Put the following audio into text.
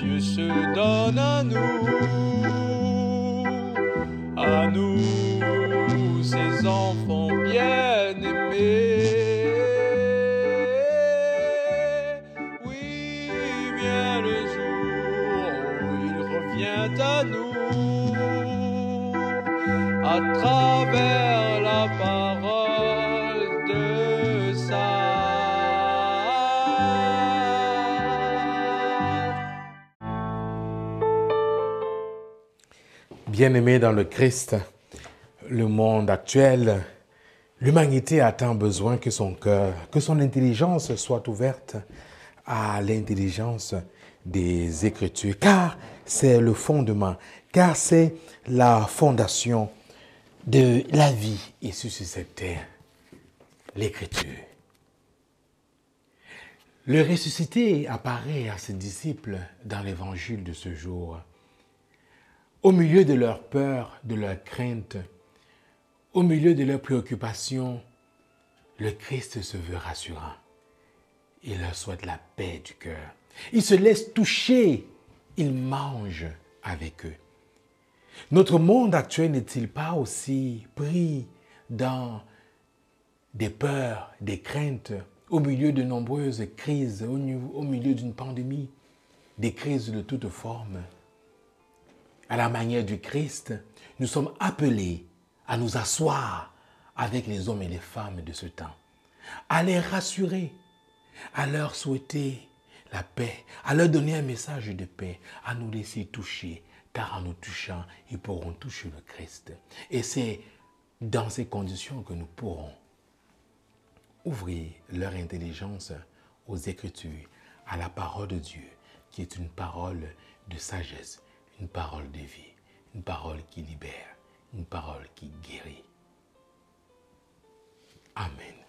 Dieu se donne à nous, à nous, ses enfants bien-aimés. Oui, vient le jour où il revient à nous, à travers la parole Bien-aimés dans le Christ, le monde actuel, l'humanité a tant besoin que son cœur, que son intelligence soit ouverte à l'intelligence des Écritures, car c'est le fondement, car c'est la fondation de la vie issue sur cette terre, l'Écriture. Le ressuscité apparaît à ses disciples dans l'évangile de ce jour. Au milieu de leur peur, de leur crainte, au milieu de leurs préoccupations, le Christ se veut rassurant. Il leur souhaite la paix du cœur. Il se laisse toucher. Il mange avec eux. Notre monde actuel n'est-il pas aussi pris dans des peurs, des craintes, au milieu de nombreuses crises, au, au milieu d'une pandémie, des crises de toutes formes à la manière du Christ, nous sommes appelés à nous asseoir avec les hommes et les femmes de ce temps, à les rassurer, à leur souhaiter la paix, à leur donner un message de paix, à nous laisser toucher, car en nous touchant, ils pourront toucher le Christ. Et c'est dans ces conditions que nous pourrons ouvrir leur intelligence aux Écritures, à la parole de Dieu, qui est une parole de sagesse, une parole de vie, une parole qui libère, une parole qui guérit. Amen.